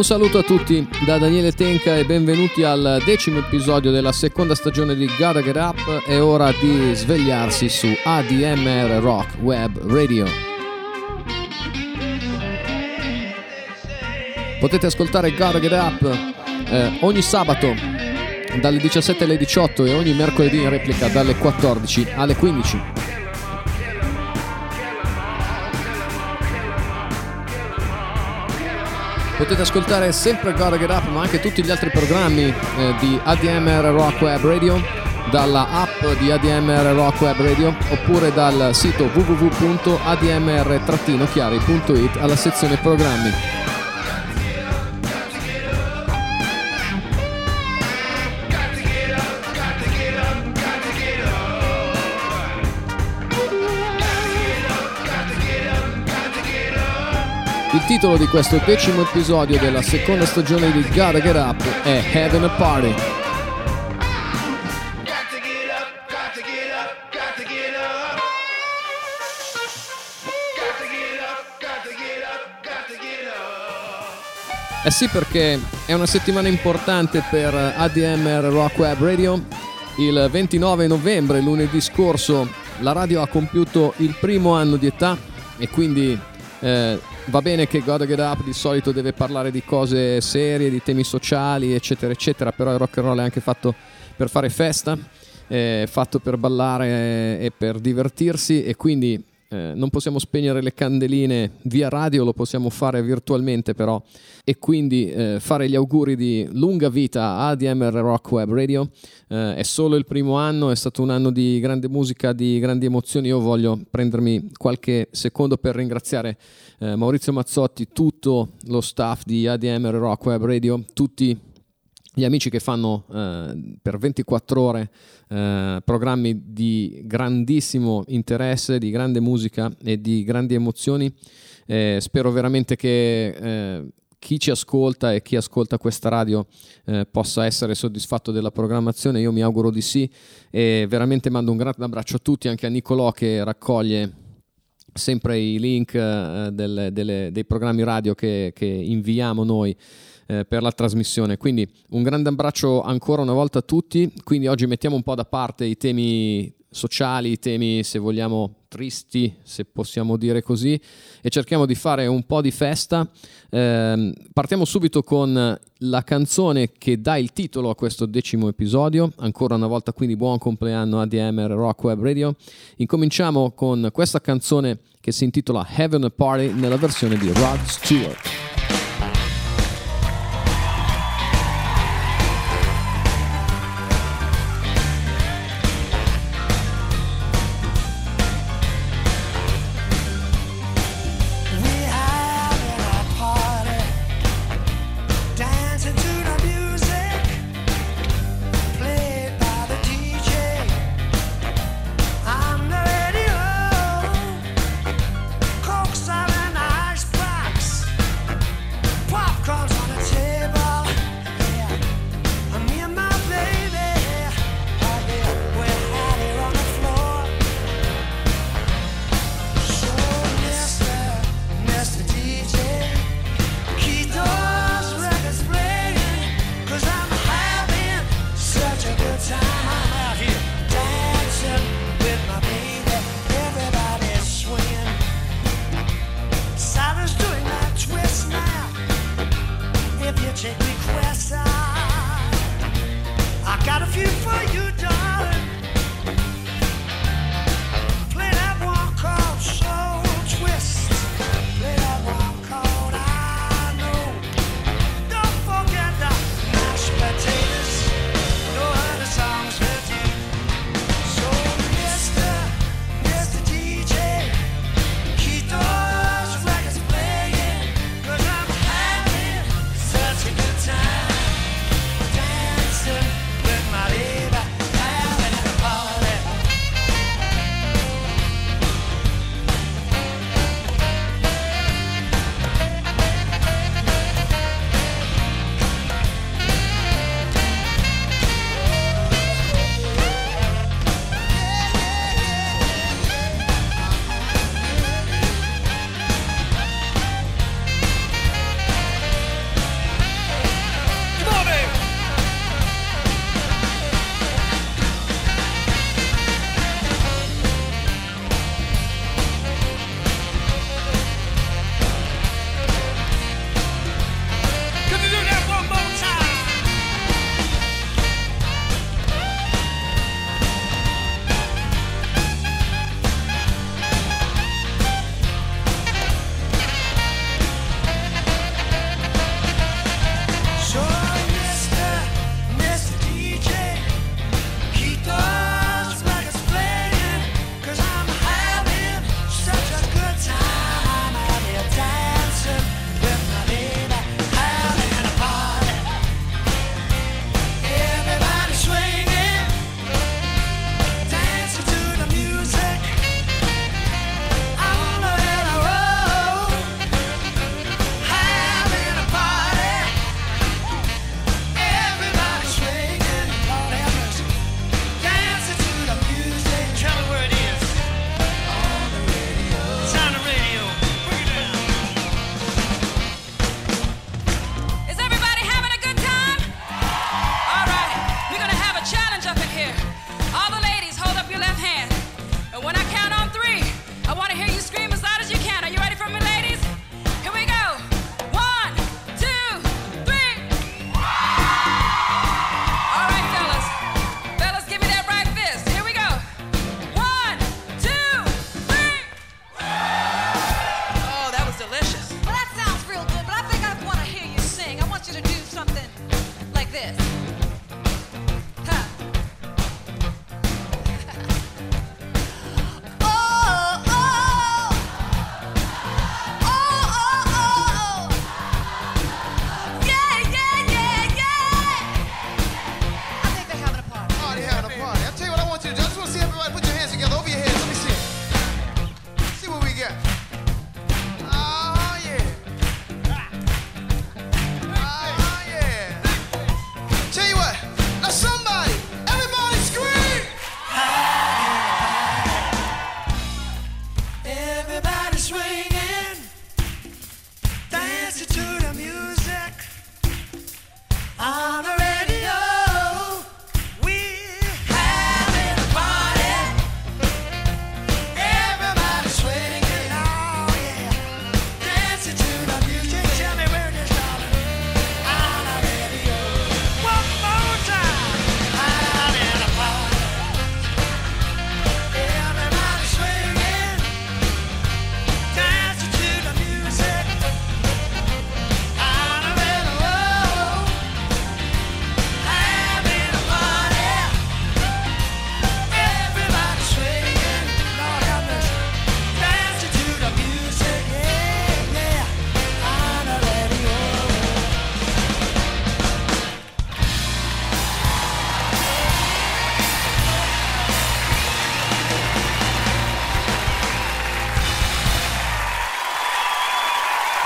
Un saluto a tutti da Daniele Tenca e benvenuti al decimo episodio della seconda stagione di Gotta Get Up. È ora di svegliarsi su ADMR Rock Web Radio. Potete ascoltare Gotta Get Up eh, ogni sabato dalle 17 alle 18 e ogni mercoledì in replica dalle 14 alle 15. Potete ascoltare sempre Gotta Get Up, ma anche tutti gli altri programmi eh, di ADMR Rock Web Radio dalla app di ADMR Rock Web Radio oppure dal sito www.admr-chiari.it alla sezione programmi. Titolo di questo decimo episodio della seconda stagione di Gotta Get Up è Having a Party. Eh sì perché è una settimana importante per ADMR Rock Web Radio. Il 29 novembre, lunedì scorso, la radio ha compiuto il primo anno di età e quindi eh, va bene che Gotta Get Up di solito deve parlare di cose serie, di temi sociali, eccetera, eccetera, però il rock and roll è anche fatto per fare festa, è fatto per ballare e per divertirsi e quindi eh, non possiamo spegnere le candeline via radio, lo possiamo fare virtualmente però e quindi eh, fare gli auguri di lunga vita a ADMR Rock Web Radio. Eh, è solo il primo anno, è stato un anno di grande musica, di grandi emozioni. Io voglio prendermi qualche secondo per ringraziare eh, Maurizio Mazzotti, tutto lo staff di ADMR Rock Web Radio, tutti gli amici che fanno eh, per 24 ore eh, programmi di grandissimo interesse, di grande musica e di grandi emozioni. Eh, spero veramente che eh, chi ci ascolta e chi ascolta questa radio eh, possa essere soddisfatto della programmazione. Io mi auguro di sì e veramente mando un grande abbraccio a tutti, anche a Nicolò che raccoglie sempre i link eh, delle, delle, dei programmi radio che, che inviamo noi eh, per la trasmissione. Quindi un grande abbraccio ancora una volta a tutti. Quindi oggi mettiamo un po' da parte i temi sociali, i temi se vogliamo tristi, se possiamo dire così, e cerchiamo di fare un po' di festa. Eh, partiamo subito con la canzone che dà il titolo a questo decimo episodio. Ancora una volta, quindi buon compleanno a DMR Rock Web Radio. Incominciamo con questa canzone che si intitola Heaven a Party nella versione di Rod Stewart.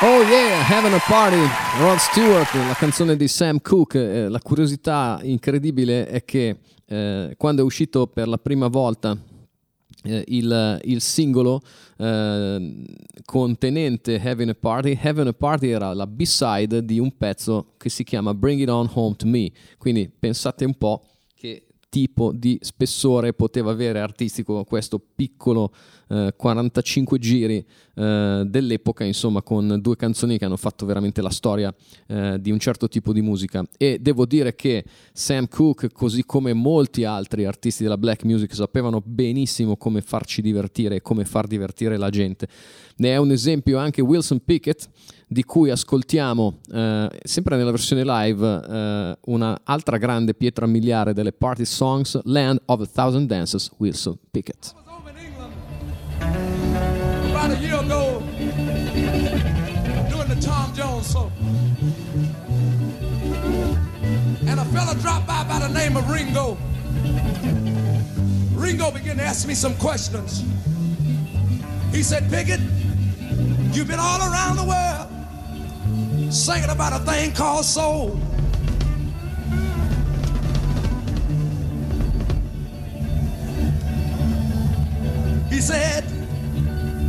Oh yeah, Having a Party, Rod Stewart, la canzone di Sam Cooke. Eh, la curiosità incredibile è che eh, quando è uscito per la prima volta eh, il, il, singolo eh, contenente Having a Party. Having a Party era la B-side di un pezzo che si chiama Bring It On Home to Me. Quindi pensate un po' che tipo di spessore poteva avere artistico questo piccolo eh, 45 giri eh, dell'epoca, insomma, con due canzoni che hanno fatto veramente la storia eh, di un certo tipo di musica. E devo dire che Sam Cooke, così come molti altri artisti della black music, sapevano benissimo come farci divertire e come far divertire la gente. Ne è un esempio anche Wilson Pickett, di cui ascoltiamo, eh, sempre nella versione live, eh, un'altra grande pietra miliare delle party songs, Land of a Thousand Dances, Wilson Pickett. And a fella dropped by by the name of Ringo. Ringo began to ask me some questions. He said, Pickett, you've been all around the world singing about a thing called soul. He said,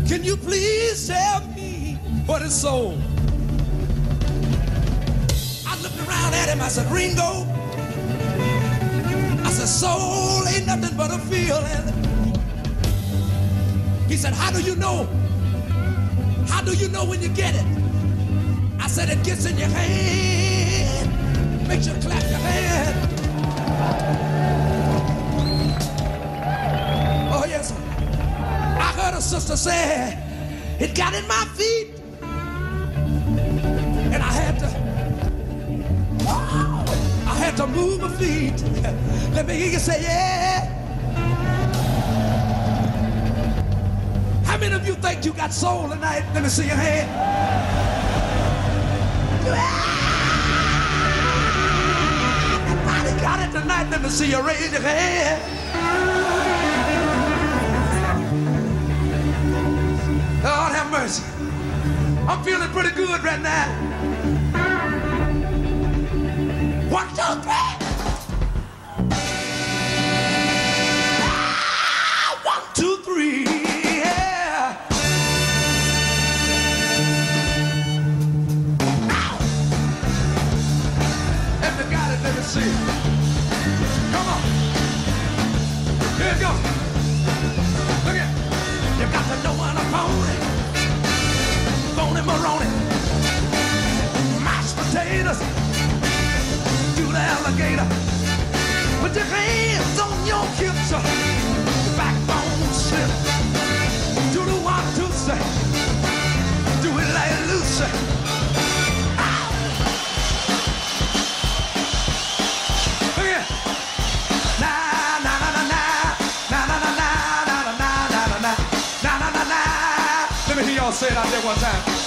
Can you please tell me what is soul? Looked around at him, I said, Ringo. I said, Soul ain't nothing but a feeling. He said, How do you know? How do you know when you get it? I said it gets in your hand. Makes you clap your hand. Oh, yes. I heard a sister say, it got in my feet. And I had to, I to move my feet. Let me hear you say, yeah. How many of you think you got soul tonight? Let me see your hand. Everybody got it tonight. Let me see you raise your hand. Lord have mercy. I'm feeling pretty good right now. one, two, three. Yeah. If you got it, let me see. Come on. Here. Look You got pony. Mashed potatoes alligator. Put your hands on your hips, backbone slip. Do the one, say. Do it like Lucy. Ow! Look at Nah, nah, nah, nah, nah. Nah, nah, nah, nah, nah, nah, nah, nah, nah, nah, nah, nah, nah, nah, nah, nah, nah, nah, nah,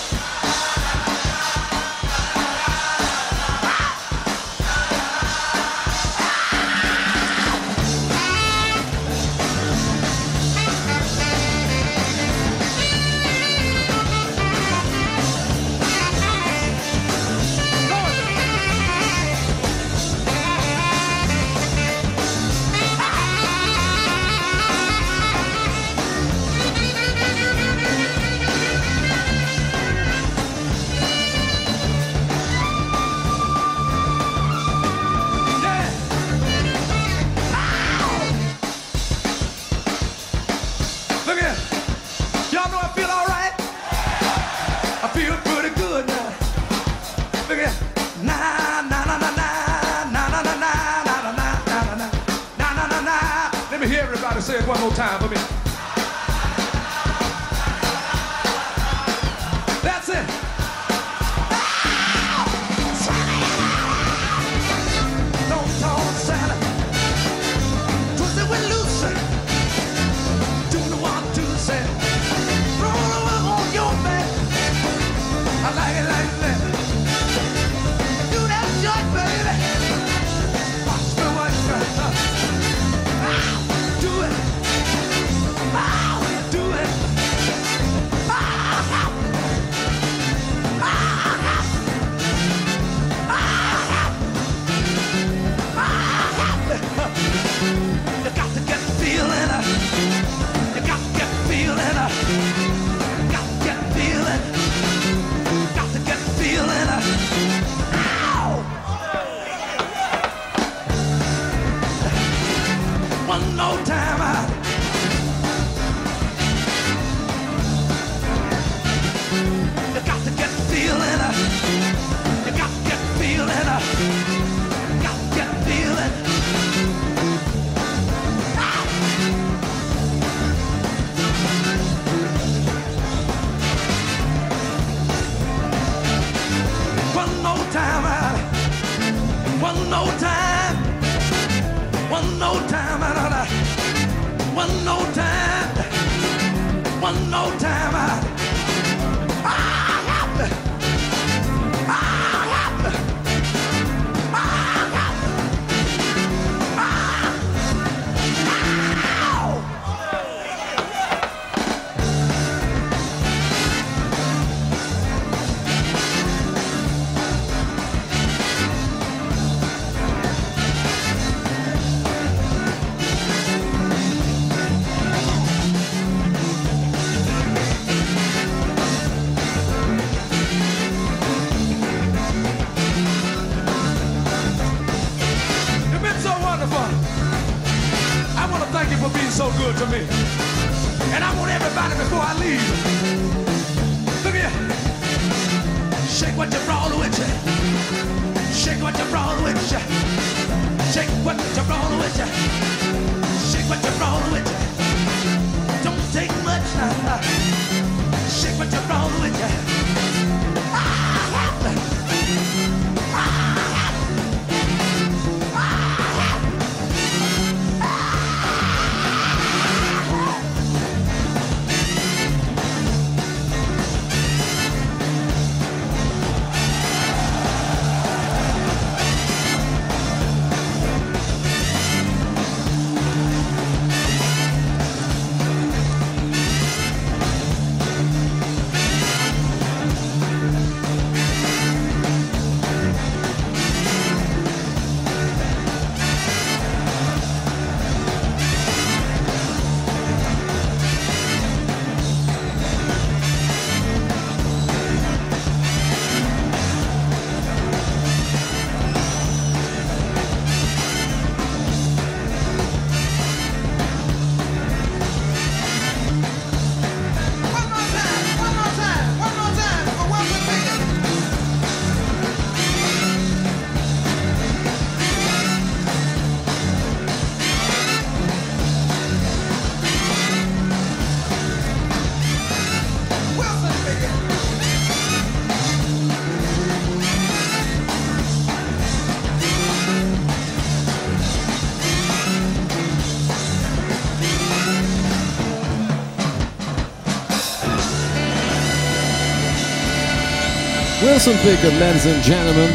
Wilson Pickett, ladies and gentlemen,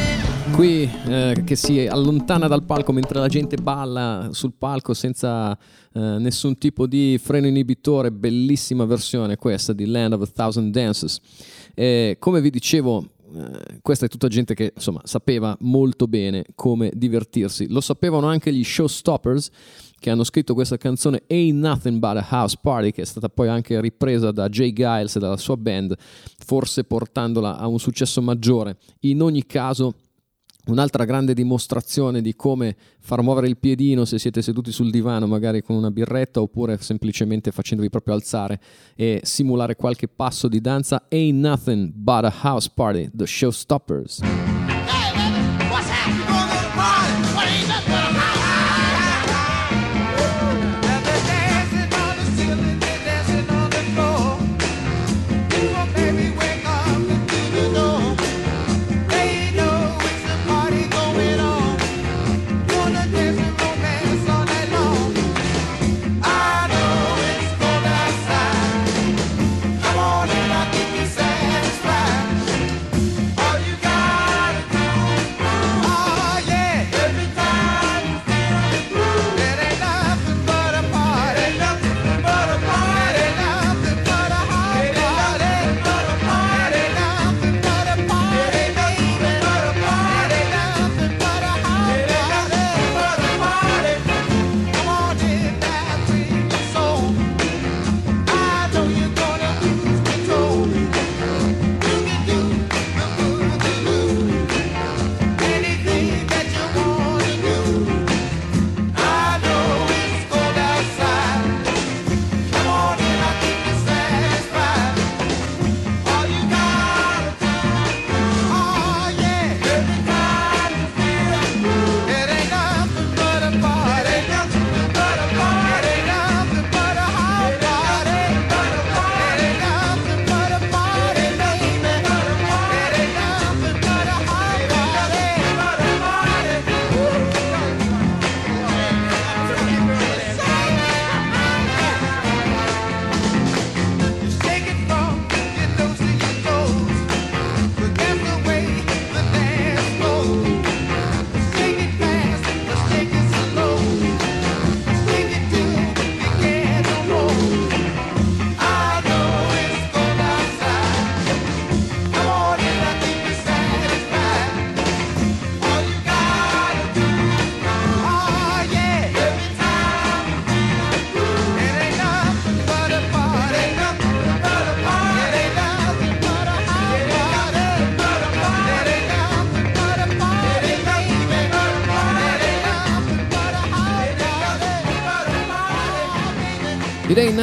qui eh, che si allontana dal palco mentre la gente balla sul palco senza eh, nessun tipo di freno inibitore, bellissima versione questa di Land of a Thousand Dances. E come vi dicevo, eh, questa è tutta gente che insomma sapeva molto bene come divertirsi. Lo sapevano anche gli showstoppers che hanno scritto questa canzone Ain't Nothing But a House Party, che è stata poi anche ripresa da Jay Giles e dalla sua band, forse portandola a un successo maggiore. In ogni caso, Un'altra grande dimostrazione di come far muovere il piedino se siete seduti sul divano, magari con una birretta, oppure semplicemente facendovi proprio alzare e simulare qualche passo di danza. Ain't nothing but a house party, the showstoppers.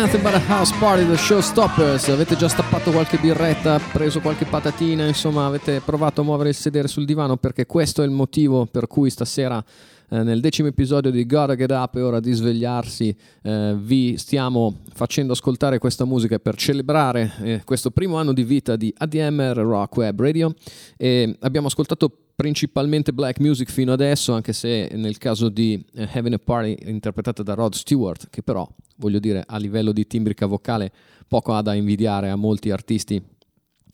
Nothing but a house party, the showstoppers. Avete già stappato qualche birretta, preso qualche patatina, insomma, avete provato a muovere il sedere sul divano perché questo è il motivo per cui stasera eh, nel decimo episodio di Gotta Get Up è ora di svegliarsi, eh, vi stiamo facendo ascoltare questa musica per celebrare eh, questo primo anno di vita di ADMR Rock Web Radio e abbiamo ascoltato principalmente black music fino adesso, anche se nel caso di uh, Having a Party interpretata da Rod Stewart, che però voglio dire a livello di timbrica vocale poco ha da invidiare a molti artisti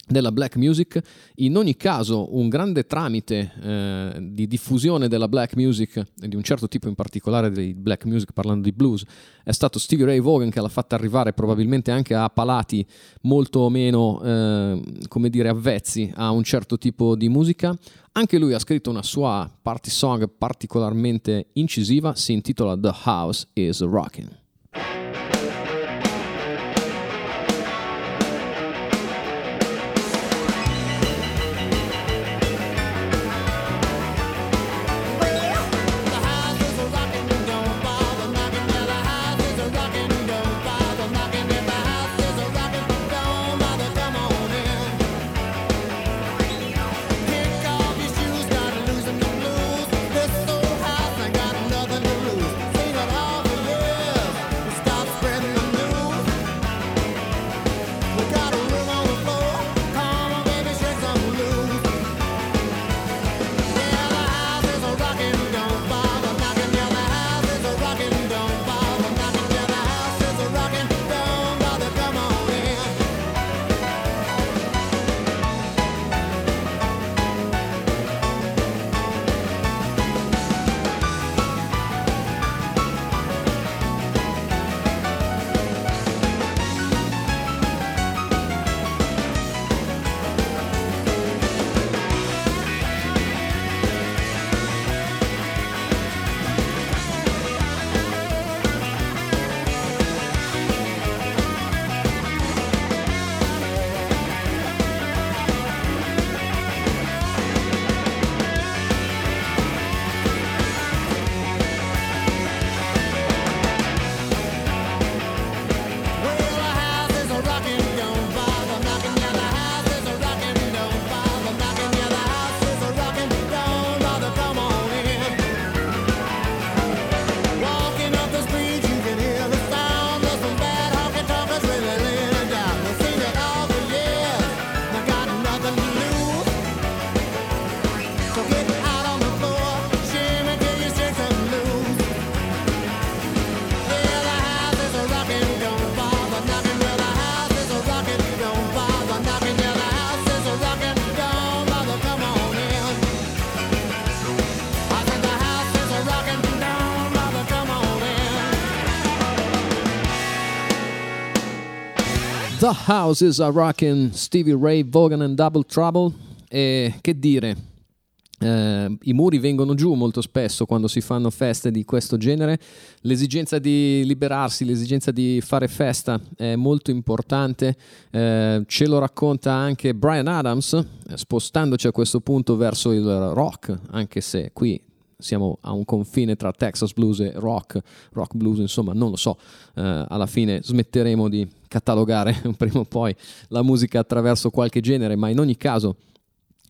della black music. In ogni caso, un grande tramite eh, di diffusione della black music, di un certo tipo in particolare di black music, parlando di blues, è stato Stevie Ray Vaughan che l'ha fatta arrivare probabilmente anche a palati molto meno, eh, come dire, avvezzi a un certo tipo di musica. Anche lui ha scritto una sua party song particolarmente incisiva, si intitola The House is Rocking. The Houses are Rockin' Stevie Ray Vaughan and Double Trouble. E che dire, eh, I muri vengono giù molto spesso quando si fanno feste di questo genere. L'esigenza di liberarsi, l'esigenza di fare festa è molto importante. Eh, ce lo racconta anche Brian Adams, eh, spostandoci a questo punto verso il rock, anche se qui siamo a un confine tra Texas blues e rock, rock blues, insomma, non lo so, eh, alla fine smetteremo di catalogare prima o poi la musica attraverso qualche genere, ma in ogni caso,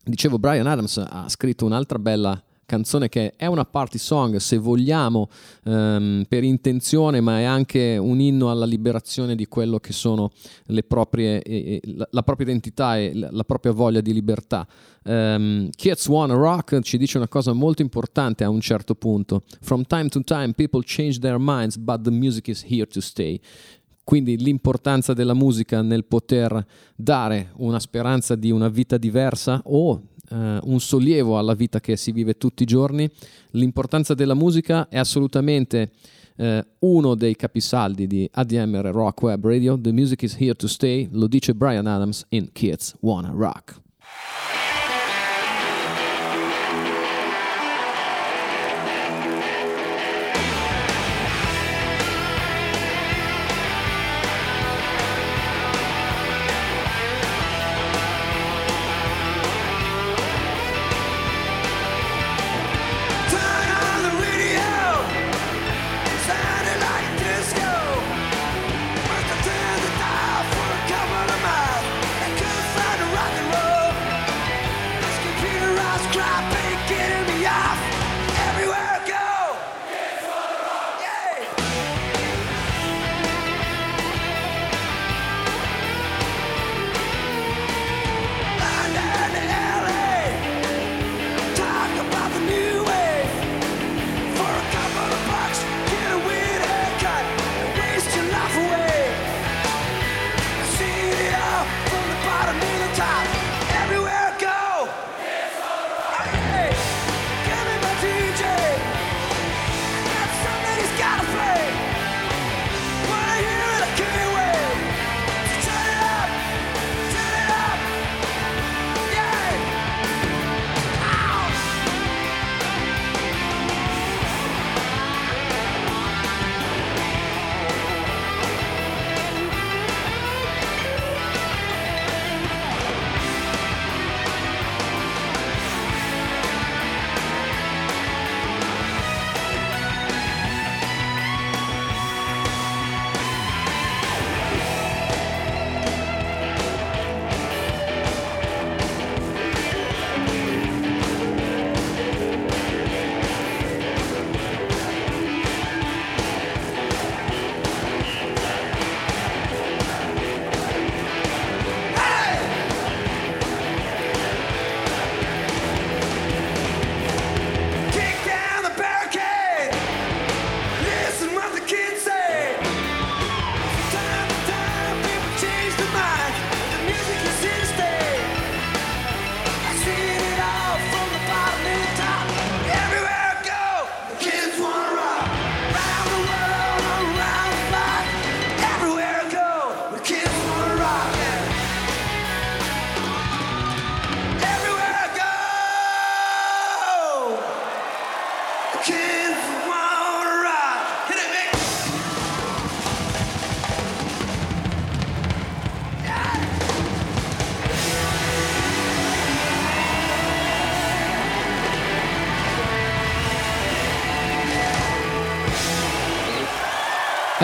dicevo, Brian Adams ha scritto un'altra bella canzone che è una party song se vogliamo ehm, per intenzione ma è anche un inno alla liberazione di quello che sono le proprie, eh, la, la, propria identità e la, la propria voglia di libertà. Um, Kids Wanna Rock ci dice una cosa molto importante a un certo punto. From time to time people change their minds but the music is here to stay. Quindi l'importanza della musica nel poter dare una speranza di una vita diversa o eh, un sollievo alla vita che si vive tutti i giorni. L'importanza della musica è assolutamente eh, uno dei capisaldi di ADMR Rock Web Radio. The music is here to stay, lo dice Brian Adams in Kids Wanna Rock.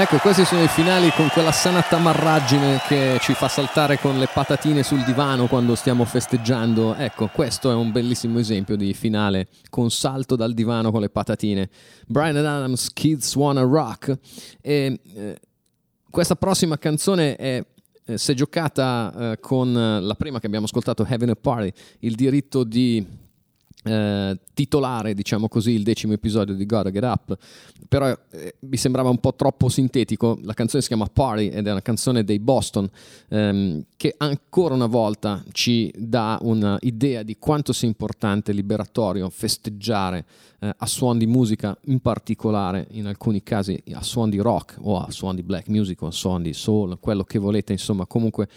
Ecco, questi sono i finali con quella sana tamarraggine che ci fa saltare con le patatine sul divano quando stiamo festeggiando. Ecco, questo è un bellissimo esempio di finale con salto dal divano con le patatine. Brian Adams, Kids Wanna Rock. E eh, questa prossima canzone è eh, è giocata eh, con la prima che abbiamo ascoltato, Having a Party, il diritto di eh, titolare, diciamo così, il decimo episodio di Gotta Get Up, però eh, mi sembrava un po' troppo sintetico. La canzone si chiama Party ed è una canzone dei Boston ehm, che ancora una volta ci dà un'idea di quanto sia importante, liberatorio, festeggiare eh, a suon di musica, in particolare in alcuni casi a suon di rock o a suon di black music o a suon di soul, quello che volete, insomma, comunque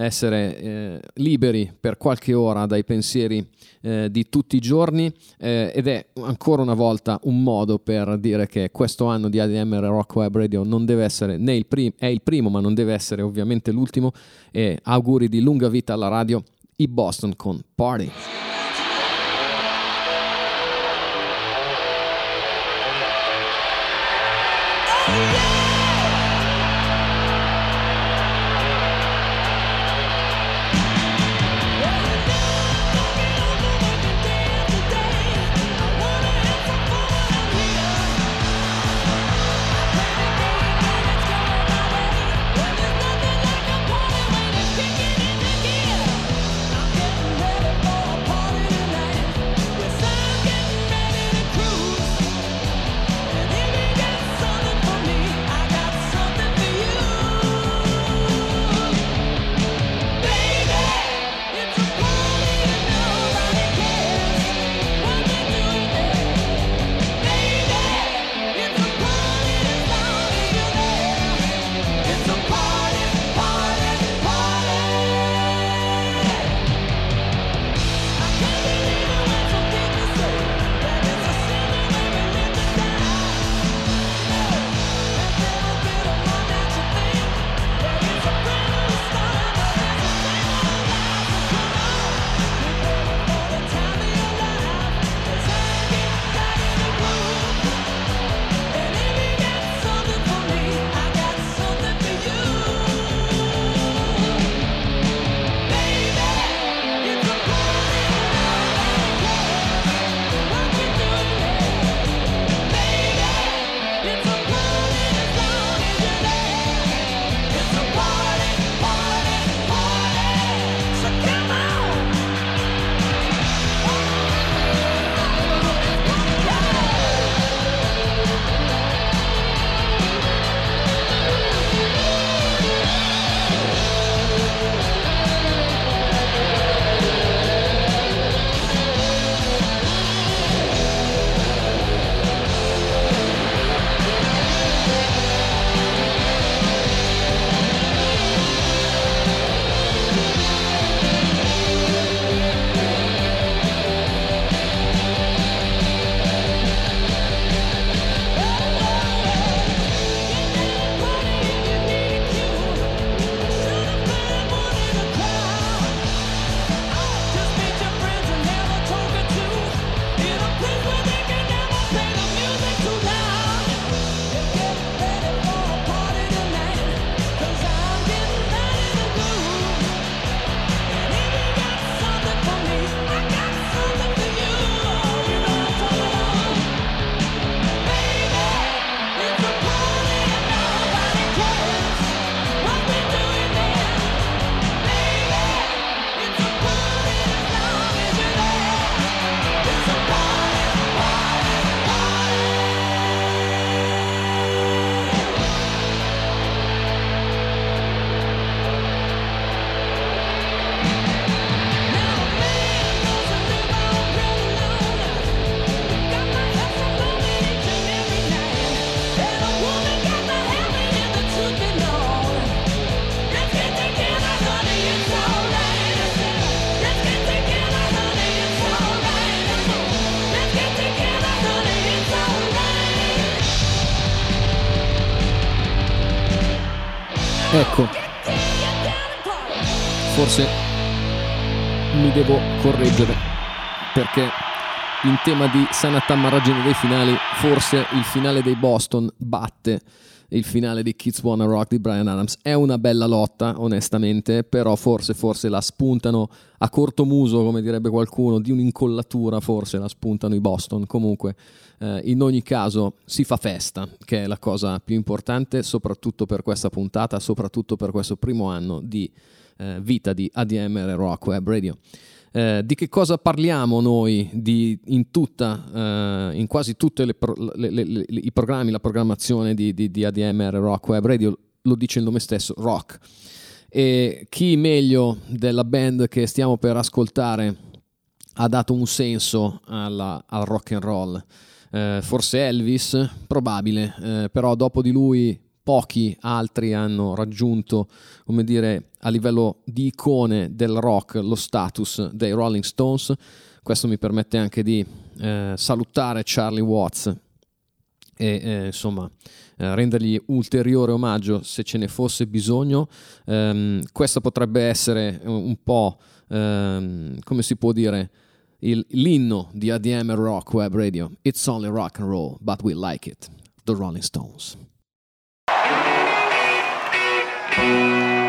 essere eh, liberi per qualche ora dai pensieri eh, di tutti i giorni eh, ed è ancora una volta un modo per dire che questo anno di ADMR Rock Web Radio non deve essere né il primo, è il primo ma non deve essere ovviamente l'ultimo e auguri di lunga vita alla radio i Boston con Party. Devo correggere perché in tema di sanità margine dei finali, forse il finale dei Boston batte il finale di Kids Wanna Rock di Brian Adams. È una bella lotta, onestamente, però forse, forse la spuntano a corto muso, come direbbe qualcuno, di un'incollatura, forse la spuntano i Boston. Comunque, eh, in ogni caso si fa festa, che è la cosa più importante, soprattutto per questa puntata, soprattutto per questo primo anno di eh, vita di ADMR Rock Web Radio. Eh, di che cosa parliamo noi di, in, tutta, eh, in quasi tutti i programmi, la programmazione di, di, di, ADMR Rock Web Radio? Lo dice il nome stesso, rock. E chi meglio della band che stiamo per ascoltare ha dato un senso alla, al rock and roll? Eh, forse Elvis, probabile, eh, però dopo di lui pochi altri hanno raggiunto, come dire, a livello di icone del rock lo status dei Rolling Stones. Questo mi permette anche di eh, salutare Charlie Watts e eh, insomma eh, rendergli ulteriore omaggio se ce ne fosse bisogno. Um, questo potrebbe essere un po' um, come si può dire il, l'inno di ADM Rock Web Radio. It's only rock and roll, but we like it. The Rolling Stones. Música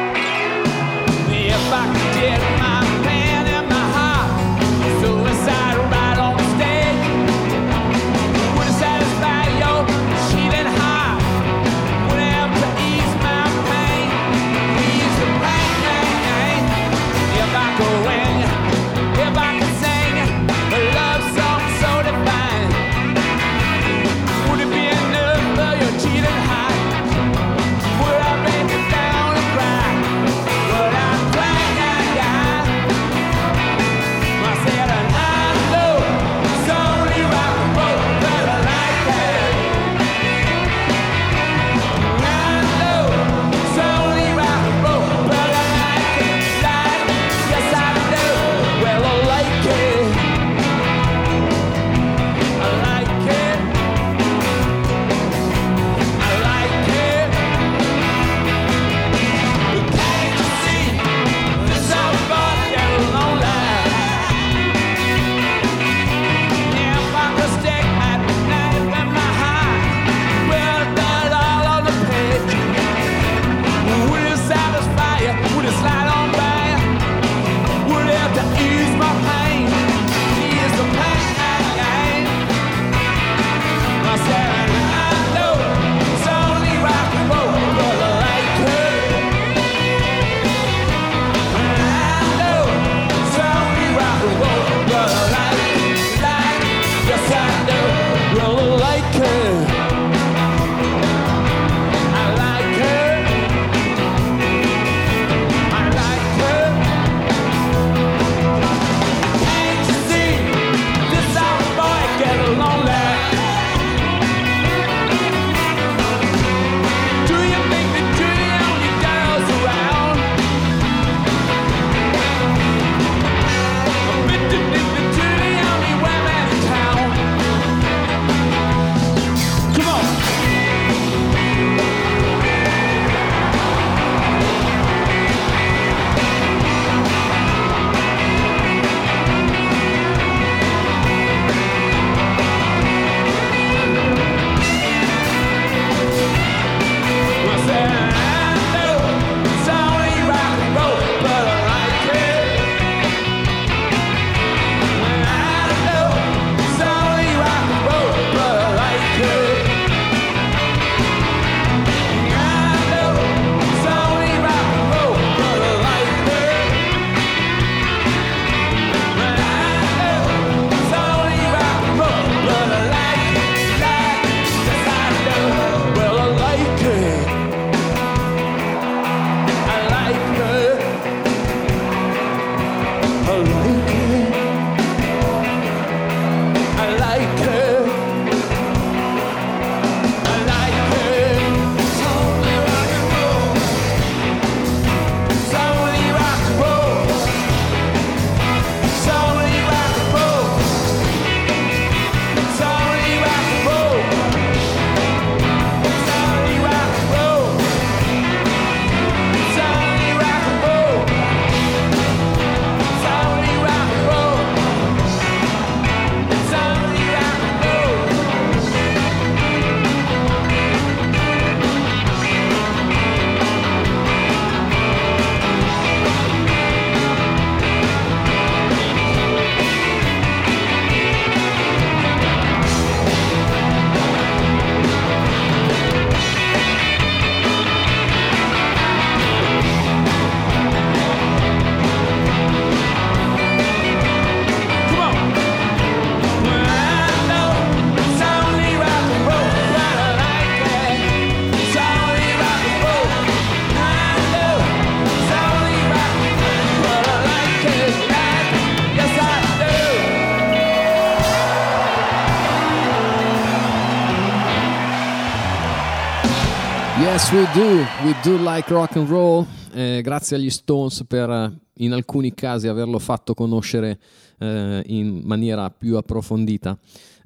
we do. We do like rock and roll. Eh, grazie agli Stones per eh, in alcuni casi averlo fatto conoscere eh, in maniera più approfondita.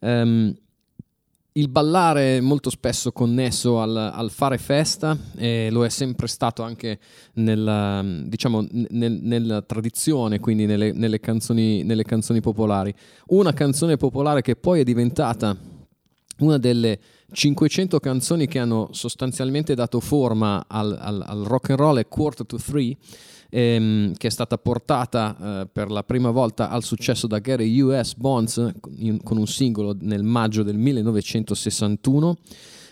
Um, il ballare è molto spesso connesso al, al fare festa e lo è sempre stato anche nella, diciamo, nel, nella tradizione, quindi nelle, nelle, canzoni, nelle canzoni popolari. Una canzone popolare che poi è diventata una delle 500 canzoni che hanno sostanzialmente dato forma al, al, al rock and roll è Quarter to Three, ehm, che è stata portata eh, per la prima volta al successo da Gary U.S. Bonds con un singolo nel maggio del 1961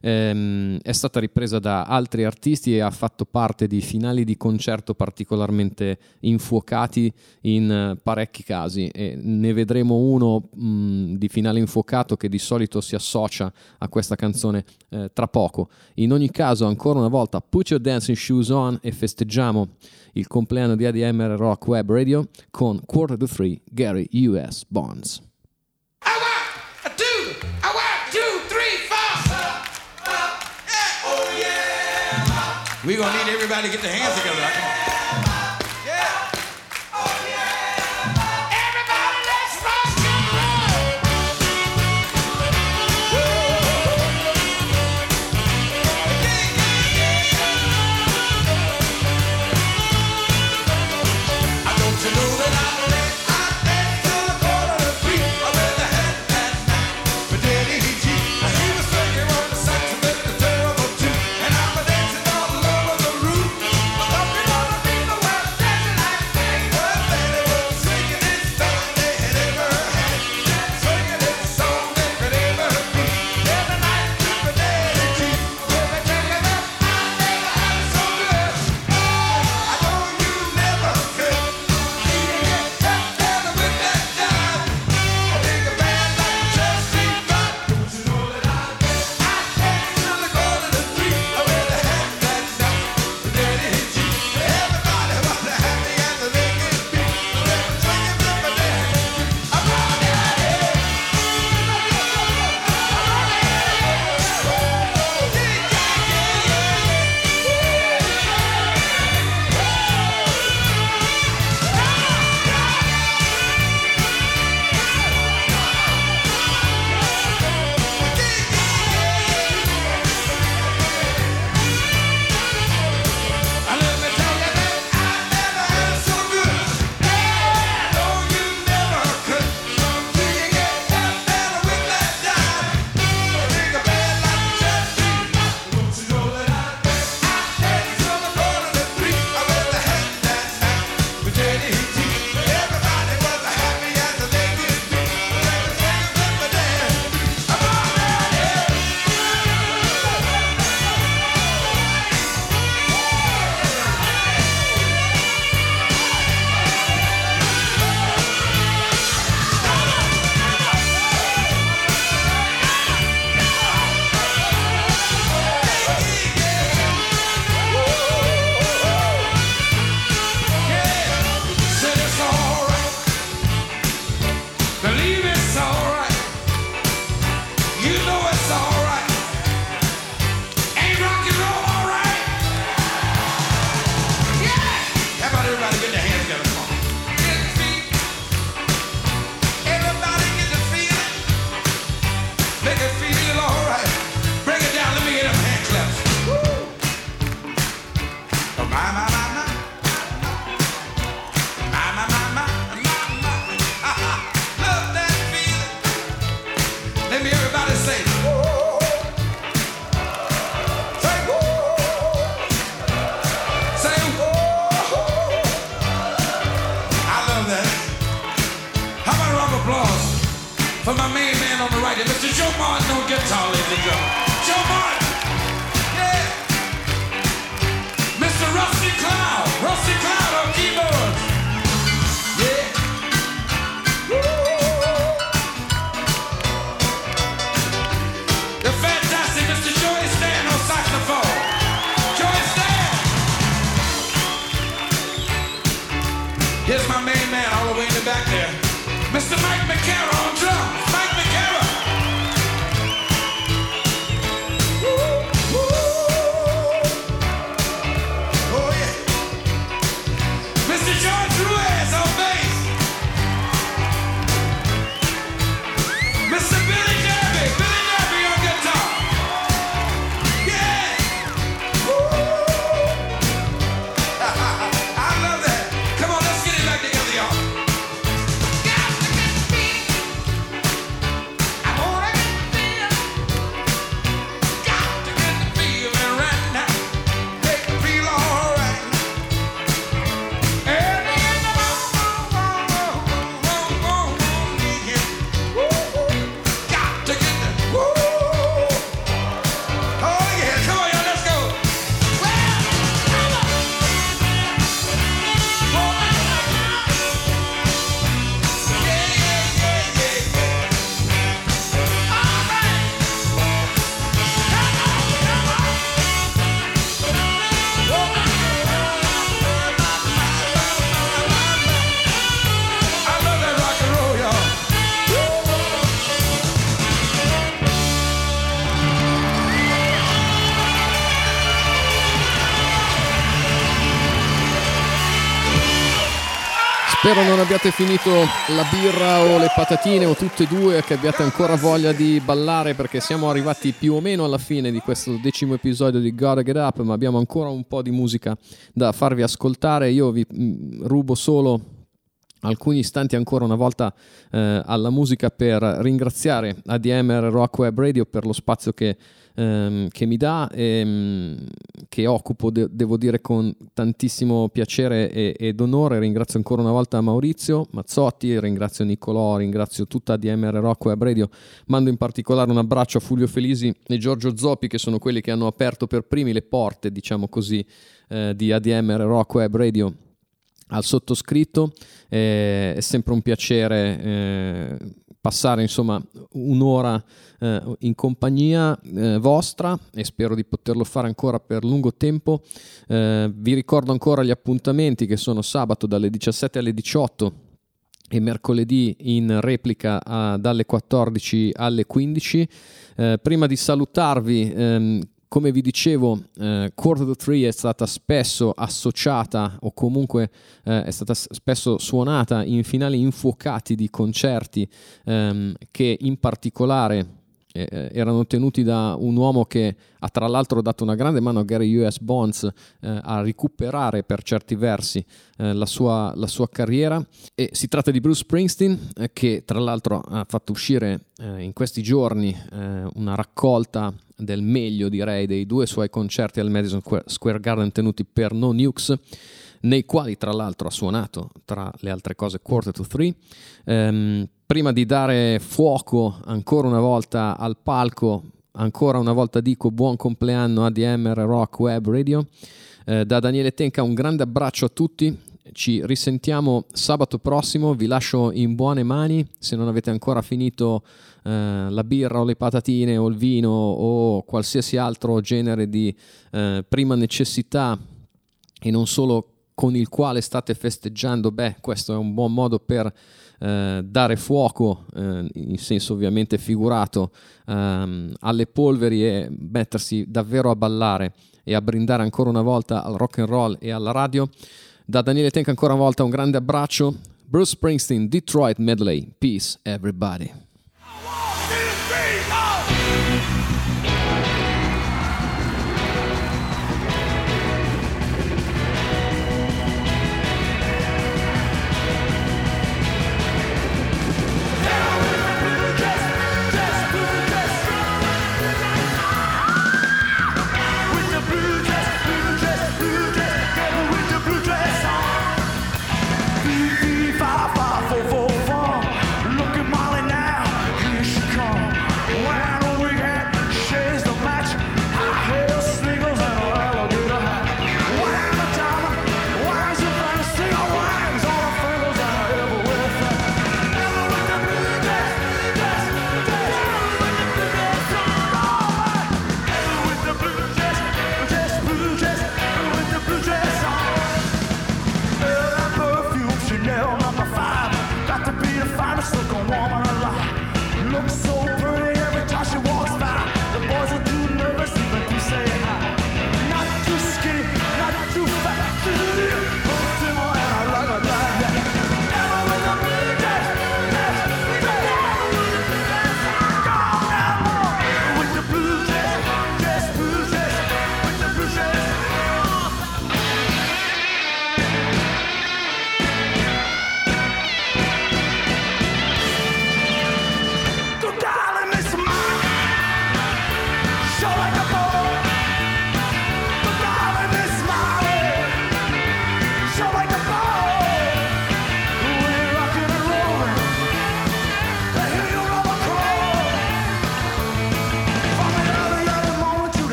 ehm, è stata ripresa da altri artisti e ha fatto parte di finali di concerto particolarmente infuocati in uh, parecchi casi e ne vedremo uno mh, di finale infuocato che di solito si associa a questa canzone eh, tra poco. In ogni caso, ancora una volta, put your dancing shoes on e festeggiamo il compleanno di ADMR Rock Web Radio con Quarter to Three Gary US Bonds. We're going to need everybody to get their hands together. Spero non abbiate finito la birra o le patatine o tutte e due, che abbiate ancora voglia di ballare perché siamo arrivati più o meno alla fine di questo decimo episodio di Gotta Get Up, ma abbiamo ancora un po' di musica da farvi ascoltare. Io vi mm, rubo solo alcuni istanti ancora una volta eh, alla musica per ringraziare ADMR Rock Web Radio per lo spazio che ehm, che mi dà ehm, che occupo, de- devo dire, con tantissimo piacere e- ed onore. Ringrazio ancora una volta Maurizio Mazzotti, ringrazio Niccolò, ringrazio tutta DMR Rock Web Radio. Mando in particolare un abbraccio a Fulvio Felisi e Giorgio Zoppi, che sono quelli che hanno aperto per primi le porte, diciamo così, eh, di ADMR Rock Web Radio al sottoscritto. Eh, è sempre un piacere eh, passare insomma un'ora eh, in compagnia eh, vostra e spero di poterlo fare ancora per lungo tempo. Eh, vi ricordo ancora gli appuntamenti che sono sabato dalle 17 alle 18 e mercoledì in replica a, dalle 14 alle 15. Eh, prima di salutarvi, ehm, come vi dicevo, eh, Quarter 3 è stata spesso associata o comunque eh, è stata spesso suonata in finali infuocati di concerti ehm, che in particolare eh, eh, erano tenuti da un uomo che ha tra l'altro dato una grande mano a Gary US Bonds eh, a recuperare per certi versi eh, la, sua, la, sua, carriera. E si tratta di Bruce Springsteen eh, che tra l'altro ha fatto uscire eh, in questi giorni una raccolta del meglio direi dei due suoi concerti al Madison Square Garden tenuti per No Nukes nei quali tra l'altro ha suonato tra le altre cose Quarter to Three. Ehm, prima di dare fuoco ancora una volta al palco, ancora una volta dico buon compleanno a DMR Rock Web Radio. Eh, da Daniele Tenca un grande abbraccio a tutti, ci risentiamo sabato prossimo, vi lascio in buone mani, se non avete ancora finito eh, la birra o le patatine o il vino o qualsiasi altro genere di eh, prima necessità e non solo con il quale state festeggiando, beh questo è un buon modo per eh, dare fuoco, eh, in senso ovviamente figurato, ehm, alle polveri e mettersi davvero a ballare e a brindare ancora una volta al rock and roll e alla radio. Da Daniele Tenk ancora una volta un grande abbraccio. Bruce Springsteen, Detroit Medley. Peace everybody.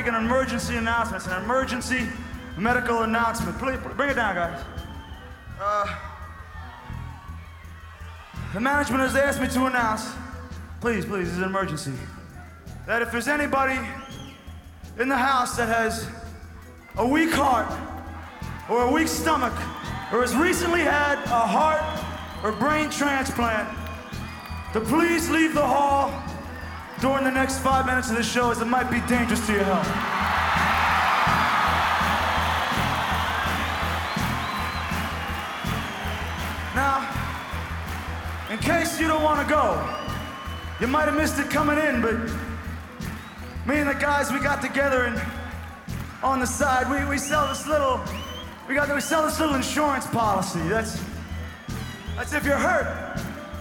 Make an emergency announcement. It's an emergency medical announcement. Please, bring it down, guys. Uh, the management has asked me to announce, please, please, it's an emergency, that if there's anybody in the house that has a weak heart or a weak stomach or has recently had a heart or brain transplant, to please leave the hall during the next five minutes of the show as it might be dangerous to your health. Now, in case you don't want to go, you might have missed it coming in, but me and the guys, we got together and on the side, we, we sell this little, we got, we sell this little insurance policy. That's, that's if you're hurt,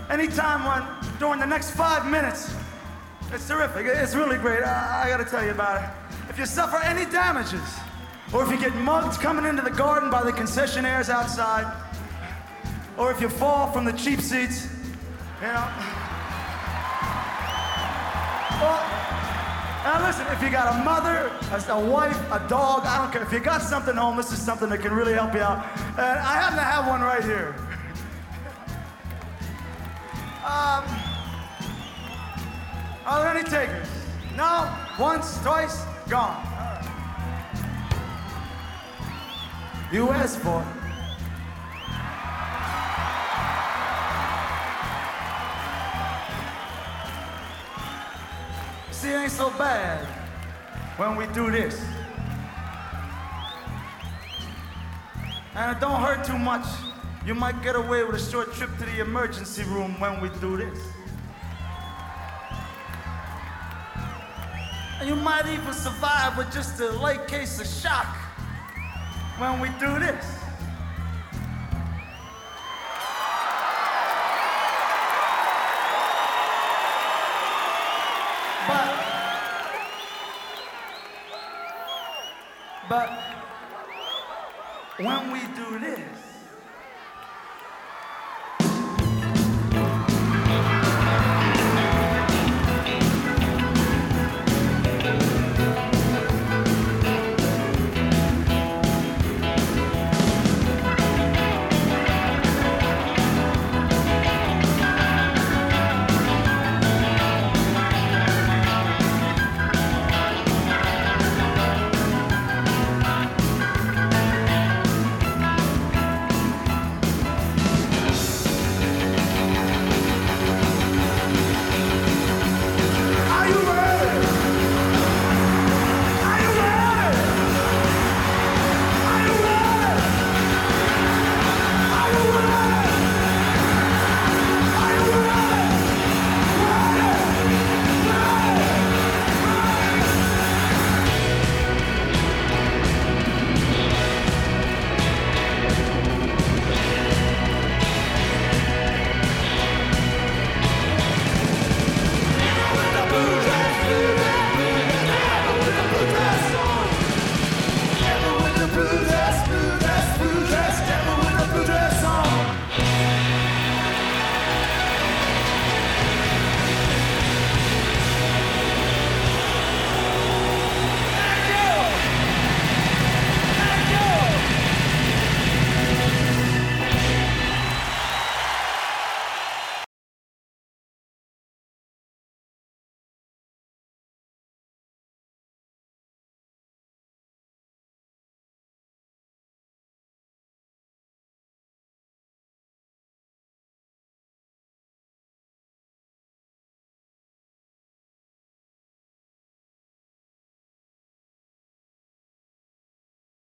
anytime when, during the next five minutes, it's terrific. It's really great. I, I got to tell you about it. If you suffer any damages, or if you get mugged coming into the garden by the concessionaires outside, or if you fall from the cheap seats, you know. Well, now listen, if you got a mother, a, a wife, a dog, I don't care. If you got something home, this is something that can really help you out. And I happen to have one right here. Um, any takers? No? Once, twice, gone. You asked for it. See, it ain't so bad when we do this. And it don't hurt too much. You might get away with a short trip to the emergency room when we do this. And you might even survive with just a light case of shock when we do this. But, but when we do this,